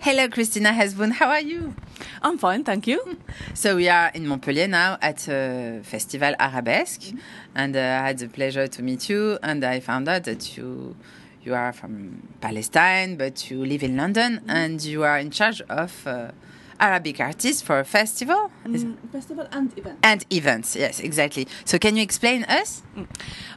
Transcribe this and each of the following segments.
Hello, Christina Hesbun. How are you? I'm fine, thank you. So we are in Montpellier now at uh, Festival Arabesque, and uh, I had the pleasure to meet you. And I found out that you you are from Palestine, but you live in London, and you are in charge of uh, Arabic artists for a festival Is- festival and event. and events. Yes, exactly. So can you explain us?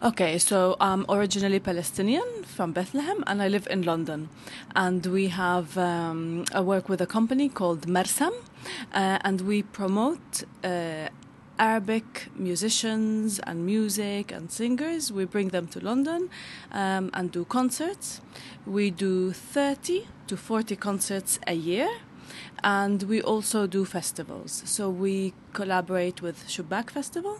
Okay, so I'm originally Palestinian from Bethlehem and I live in London. And we have, um, I work with a company called Marsam uh, and we promote uh, Arabic musicians and music and singers. We bring them to London um, and do concerts. We do 30 to 40 concerts a year. And we also do festivals. So we collaborate with Shubak Festival,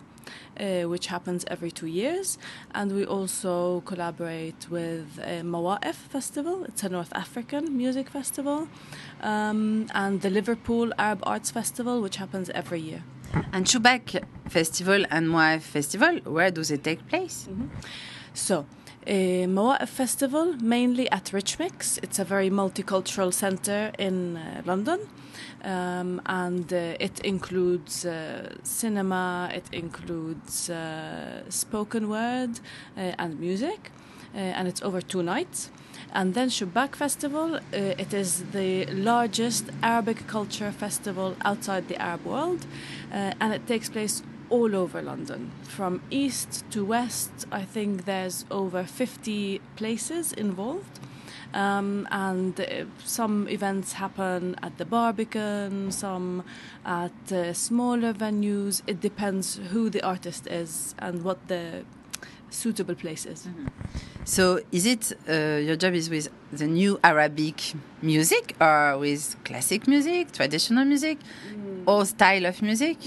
uh, which happens every two years. And we also collaborate with uh, Mawa'if Festival, it's a North African music festival, um, and the Liverpool Arab Arts Festival, which happens every year. And Shubak Festival and Mawa'if Festival, where do they take place? So, uh, Mawa'if Festival, mainly at Richmix. It's a very multicultural centre in uh, London. Um, and uh, it includes uh, cinema, it includes uh, spoken word uh, and music, uh, and it's over two nights. And then Shubak Festival, it is the largest Arabic culture festival outside the Arab world, and it takes place all over London, from east to west. I think there's over 50 places involved. Um, and uh, some events happen at the Barbican, some at uh, smaller venues. It depends who the artist is and what the suitable place is. So, is it uh, your job is with the new Arabic music or with classic music, traditional music, or style of music?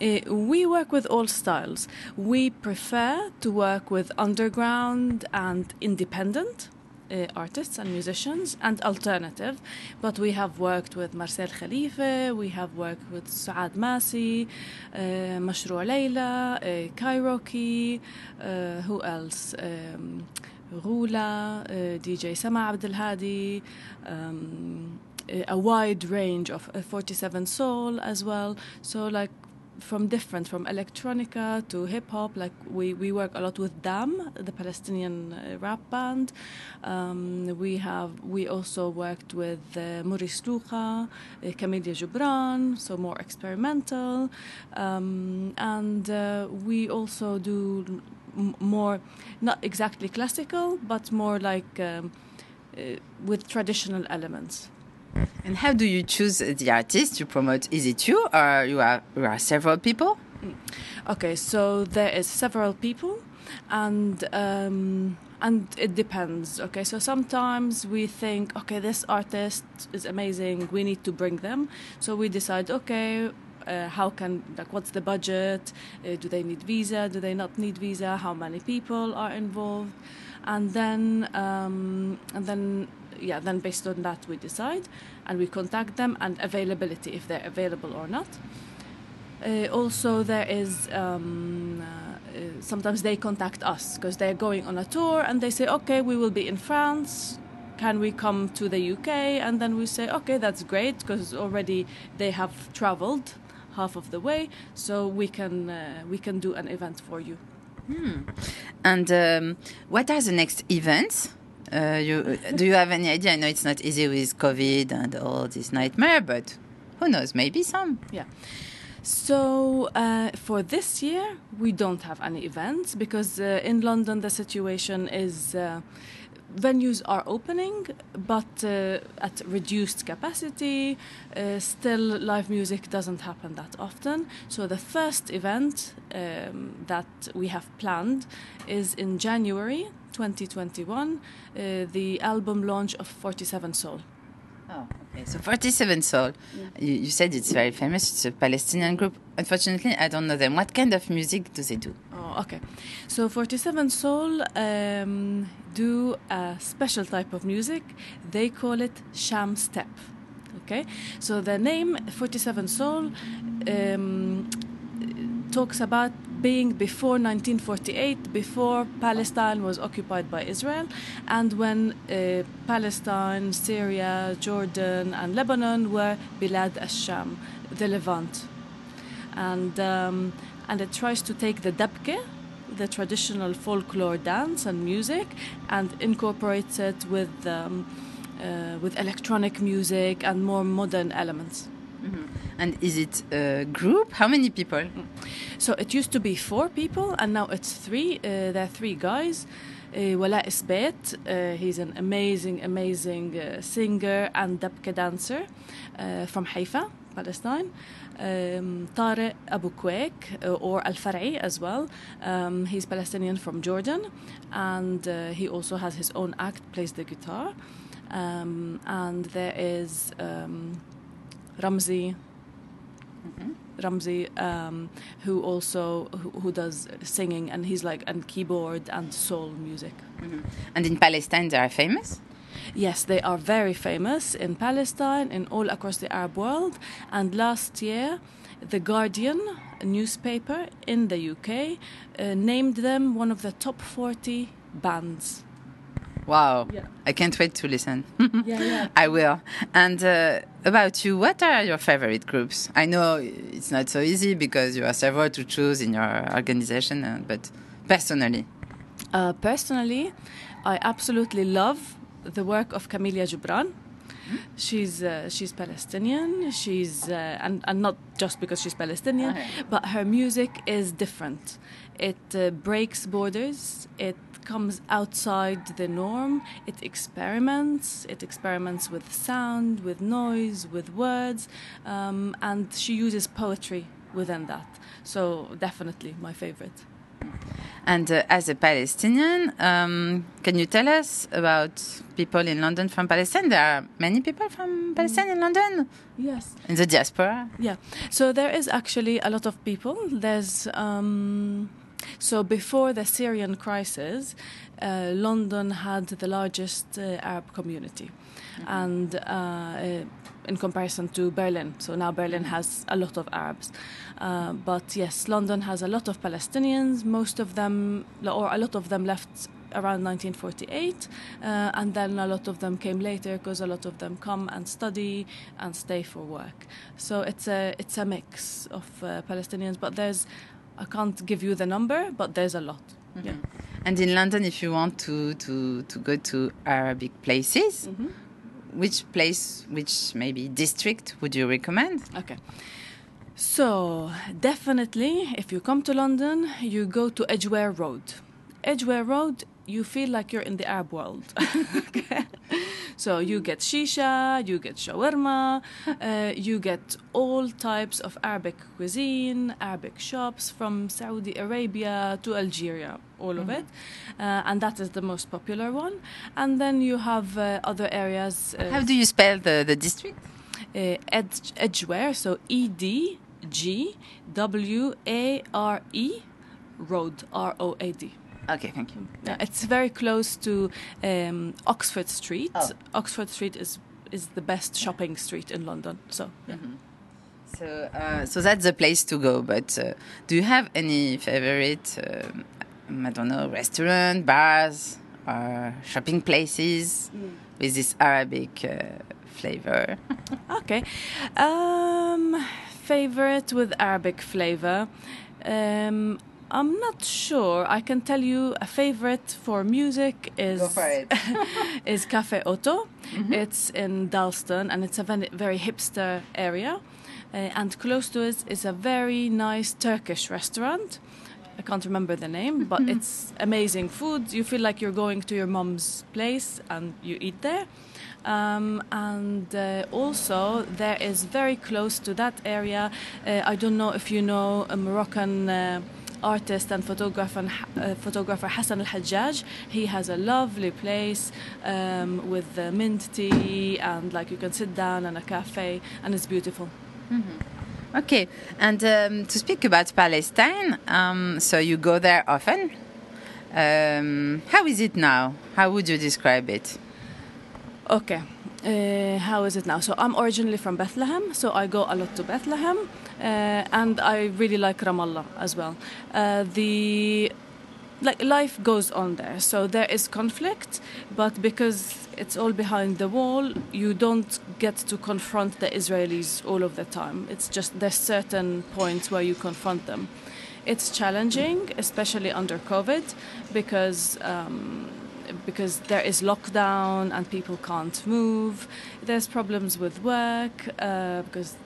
Uh, we work with all styles. We prefer to work with underground and independent uh, artists and musicians and alternative. But we have worked with Marcel Khalifa, we have worked with Souad Massi, uh, Mashrou Leila, uh, Cairokee, uh, who else? Um, Rula, uh, DJ Sama Abdel Hadi. Um, a wide range of uh, 47 soul as well so like from different from electronica to hip hop like we, we work a lot with DAM the palestinian uh, rap band. Um, we have we also worked with uh, Maurice Louca, uh, Kamilya Jubran so more experimental. Um, and uh, we also do m- more not exactly classical but more like um, uh, with traditional elements And how do you choose the artist you promote? Is it you or you are you are several people? Okay, so there is several people, and um, and it depends. Okay, so sometimes we think, okay, this artist is amazing. We need to bring them. So we decide, okay. Uh, how can like what's the budget uh, do they need visa do they not need visa how many people are involved and then um, and then yeah then based on that we decide and we contact them and availability if they're available or not uh, also, there is um, uh, sometimes they contact us because they're going on a tour and they say, okay, we will be in France. Can we come to the UK? And then we say, okay, that's great because already they have traveled half of the way, so we can uh, we can do an event for you. And um, what are the next events? Uh, you, do you have any idea? I know it's not easy with COVID and all this nightmare, but who knows? Maybe some. Yeah. So uh, for this year, we don't have any events because uh, in London the situation is uh, venues are opening, but uh, at reduced capacity. Uh, still, live music doesn't happen that often. So the first event um, that we have planned is in January 2021, uh, the album launch of 47 Soul. Oh, okay. So 47 Soul. You, you said it's very famous. It's a Palestinian group. Unfortunately, I don't know them. What kind of music do they do? Oh, okay. So 47 Soul um, do a special type of music. They call it sham step. Okay. So the name 47 Soul um, talks about being before 1948, before Palestine was occupied by Israel, and when uh, Palestine, Syria, Jordan, and Lebanon were Bilad al-Sham, the Levant. And, um, and it tries to take the dabke, the traditional folklore dance and music, and incorporates it with, um, uh, with electronic music and more modern elements. And is it a group? How many people? So it used to be four people, and now it's three. Uh, there are three guys. Uh, Wala Isbet, uh, he's an amazing, amazing uh, singer and dabke dancer uh, from Haifa, Palestine. Um, Tareq Abu Kwaik, uh, or Al Far'i as well. Um, he's Palestinian from Jordan, and he also has his own act, plays the guitar. Um, and there is um, Ramzi, Ramzi, um, who also who, who does singing, and he's like and keyboard and soul music. And in Palestine, they are famous. Yes, they are very famous in Palestine and all across the Arab world. And last year, the Guardian a newspaper in the UK uh, named them one of the top 40 bands. Wow. Yeah. I can't wait to listen. Yeah, yeah. I will. And uh, about you, what are your favorite groups? I know it's not so easy because you have several to choose in your organization, uh, but personally, Uh, personally, I absolutely love the work of Kamilya Jubran. She's uh, she's Palestinian. She's uh, and and not just because she's Palestinian, Okay. but her music is different. It uh, breaks borders. It comes outside the norm. It experiments. It experiments with sound, with noise, with words, um, and she uses poetry within that. So definitely my favorite. And uh, as a Palestinian, um, can you tell us about people in London from Palestine? There are many people from Palestine in London, Yes. in the diaspora. Yeah, so there is actually a lot of people. There's um, so before the Syrian crisis, uh, London had the largest uh, Arab community, and uh, uh, in comparison to Berlin, so now Berlin has a lot of Arabs. Uh, but yes, London has a lot of Palestinians. Most of them, or a lot of them, left around 1948, uh, and then a lot of them came later because a lot of them come and study and stay for work. So it's a it's a mix of uh, Palestinians, but there's I can't give you the number, but there's a lot. Yeah. And in London, if you want to, to, to go to Arabic places, which place, which maybe district would you recommend? Okay. So definitely, if you come to London, you go to Edgware Road. Edgware Road, you feel like you're in the Arab world. okay. So you get shisha, you get shawarma, uh, you get all types of Arabic cuisine, Arabic shops from Saudi Arabia to Algeria, all of it, uh, and that is the most popular one. And then you have uh, other areas. Uh, How do you spell the, the district? uh, Edge, Edgeware, so E D G W A R E Road, R O A D. Okay, thank you. Yeah, it's very close to um, Oxford Street. Oh. Oxford Street is is the best shopping street in London. So yeah. So, uh, so that's the place to go. But uh, do you have any favorite, um, I don't know, restaurant, bars, or shopping places with this Arabic uh, flavor? Okay. Um, favorite with Arabic flavor. Um, I'm not sure. I can tell you a favorite for music is for is Cafe OTO. It's in Dalston and it's a very, hipster area. Uh, and close to it is a very nice Turkish restaurant. I can't remember the name, but it's amazing food. You feel like you're going to your mom's place and you eat there. Um, and uh, also, there is very close to that area. Uh, I don't know if you know a Moroccan uh, artist and photographer, uh, photographer Hassan Al Hajjaj. He has a lovely place um, with uh, mint tea and like you can sit down in a cafe, and it's beautiful. Okay, and um, to speak about Palestine, um, so you go there often. Um, how is it now? How would you describe it? Okay. Uh, how is it now? So I'm originally from Bethlehem, so I go a lot to Bethlehem, and I really like Ramallah as well. Uh, the like life goes on there, so there is conflict, but because it's all behind the wall, you don't get to confront the Israelis all of the time. It's just there's certain points where you confront them. It's challenging, especially under COVID, because. Um, because there is lockdown and people can't move. There's problems with work uh, because,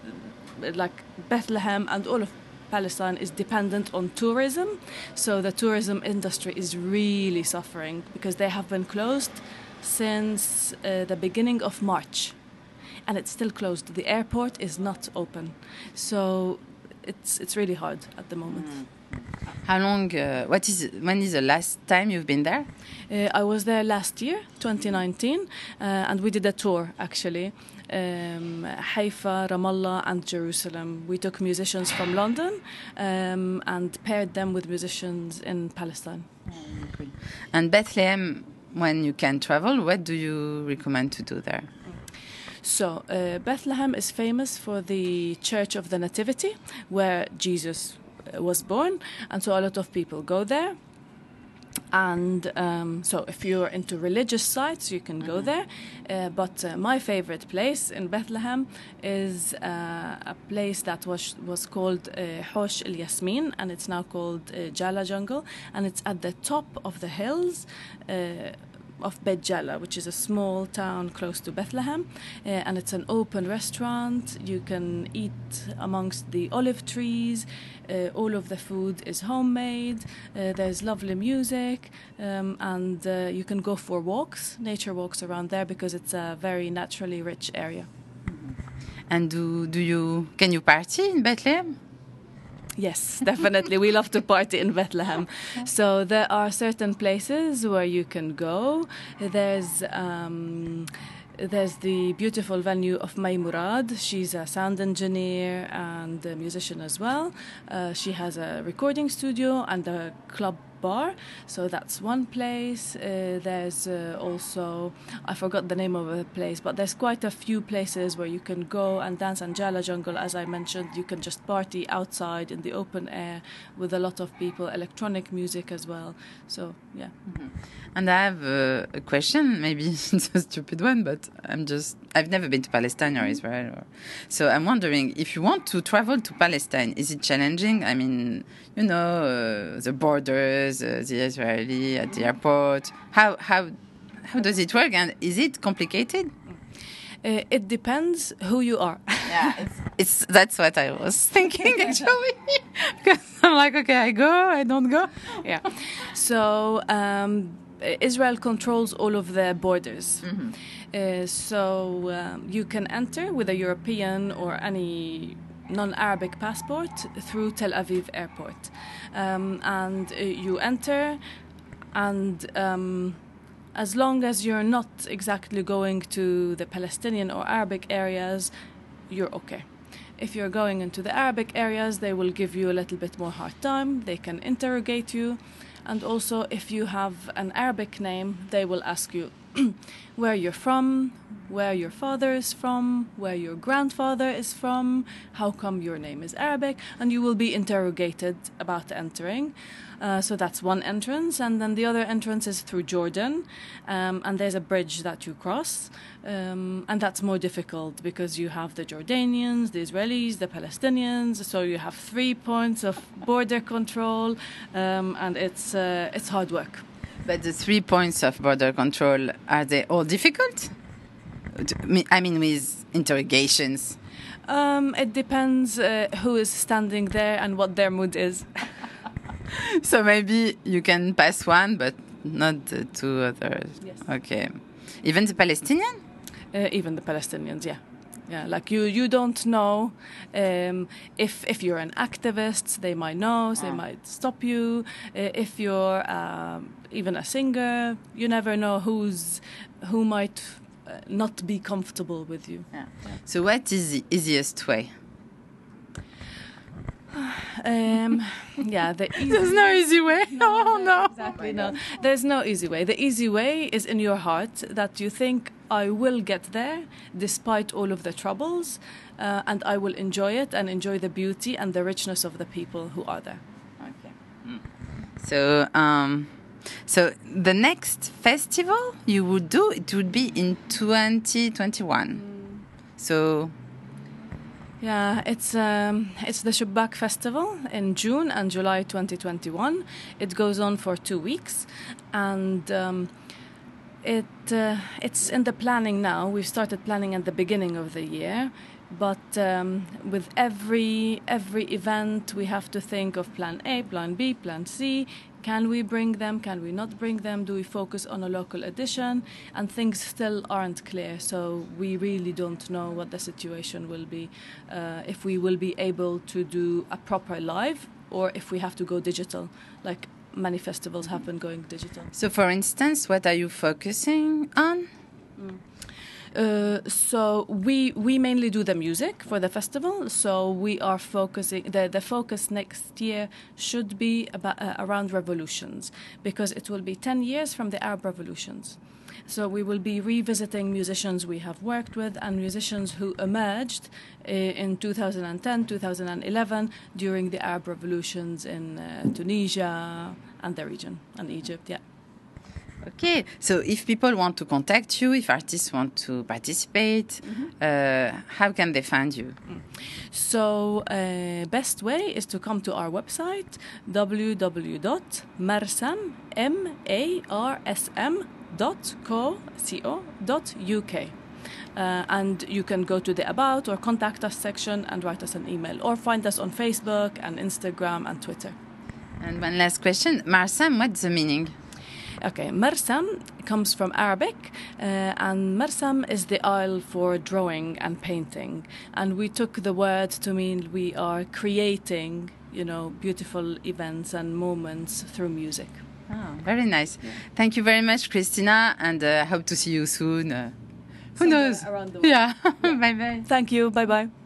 like Bethlehem and all of Palestine is dependent on tourism. So the tourism industry is really suffering because they have been closed since uh, the beginning of March, and it's still closed. The airport is not open, so it's it's really hard at the moment. Mm. How long? Uh, what is? When is the last time you've been there? Uh, I was there last year, 2019, uh, and we did a tour actually. Um, Haifa, Ramallah, and Jerusalem. We took musicians from London um, and paired them with musicians in Palestine. And Bethlehem, when you can travel, what do you recommend to do there? So, uh, Bethlehem is famous for the Church of the Nativity, where Jesus was born, and so a lot of people go there. And um, so, if you're into religious sites, you can go mm-hmm. there. Uh, but uh, my favorite place in Bethlehem is uh, a place that was was called uh, Hosh El Yasmin, and it's now called uh, Jala Jungle, and it's at the top of the hills uh, of Bet Jala, which is a small town close to Bethlehem, uh, and it's an open restaurant. You can eat amongst the olive trees. Uh, all of the food is homemade. Uh, there's lovely music, um, and you can go for walks, nature walks around there, because it's a very naturally rich area. And do do you can you party in Bethlehem? Yes, definitely. we love to party in Bethlehem. So there are certain places where you can go. There's um, there's the beautiful venue of May Murad. She's a sound engineer and a musician as well. Uh, she has a recording studio and a club bar. So that's one place. Uh, there's uh, also, I forgot the name of the place, but there's quite a few places where you can go and dance. And Jala Jungle, as I mentioned, you can just party outside in the open air with a lot of people, electronic music as well. So, yeah. Mm-hmm. And I have uh, a question, maybe it's a stupid one, but I'm just, I've never been to Palestine or Israel. Or, so I'm wondering if you want to travel to Palestine, is it challenging? I mean, you know, uh, the borders, uh, the Israeli at the airport. How, how, how does it work? And is it complicated? Uh, it depends who you are. yeah, it's, it's, that's what I was thinking actually, because I'm like, okay, I go, I don't go. Yeah. So um, Israel controls all of the borders. Mm -hmm. uh, so um, you can enter with a European or any non-Arabic passport through Tel Aviv airport, um, and uh, you enter, and um, as long as you're not exactly going to the Palestinian or Arabic areas, you're okay. If you're going into the Arabic areas, they will give you a little bit more hard time. They can interrogate you. And also, if you have an Arabic name, they will ask you where you're from, where your father is from, where your grandfather is from, how come your name is Arabic, and you will be interrogated about entering. Uh, so that's one entrance, and then the other entrance is through Jordan, um, and there's a bridge that you cross, um, and that's more difficult because you have the Jordanians, the Israelis, the Palestinians. So you have three points of border control, um, and it's uh, it's hard work. But the three points of border control are they all difficult? I mean, with interrogations. Um, it depends uh, who is standing there and what their mood is. so maybe you can pass one, but not the two others. Yes. Okay. Even the Palestinian? Uh, even the Palestinians, yeah. Yeah, like you, you don't know um, if if you're an activist, they might know, so they ah. might stop you. Uh, if you're um, even a singer, you never know who's who might uh, not be comfortable with you. Yeah. Yeah. So, what is the easiest way? Um, yeah, the easy there's no easy way. No, oh no, exactly no. There's no easy way. The easy way is in your heart that you think I will get there despite all of the troubles, uh, and I will enjoy it and enjoy the beauty and the richness of the people who are there. Okay. So, um, so the next festival you would do it would be in 2021. So, Yeah, it's um, it's the Shubak Festival in June and July 2021. It goes on for two weeks, and um, it uh, it's in the planning now. We've started planning at the beginning of the year, but um, with every every event, we have to think of Plan A, Plan B, Plan C. Can we bring them? Can we not bring them? Do we focus on a local edition? And things still aren't clear, so we really don't know what the situation will be. Uh, if we will be able to do a proper live, or if we have to go digital, like many festivals have been going digital. so for instance, what are you focusing on? Uh, so we we mainly do the music for the festival. So we are focusing the the focus next year should be about uh, around revolutions because it will be ten years from the Arab revolutions. So we will be revisiting musicians we have worked with and musicians who emerged uh, in 2010, 2011 during the Arab revolutions in uh, Tunisia and the region and Egypt. Yeah. Okay, so if people want to contact you, if artists want to participate, uh, how can they find you? So, uh, best way is to come to our website www.marsam m a r s m dot co c o dot uk. Uh, and you can go to the about or contact us section and write us an email or find us on Facebook and Instagram and Twitter. And one last question, Marsam, what's the meaning? Okay, Marsam comes from Arabic, uh, and Marsam is the isle for drawing and painting. And we took the word to mean we are creating, you know, beautiful events and moments through music. Oh, very nice. Thank you very much, Christina, and uh, hope to see you soon. Uh, who Somewhere knows? around the world. Yeah. bye bye. Thank you. Bye bye.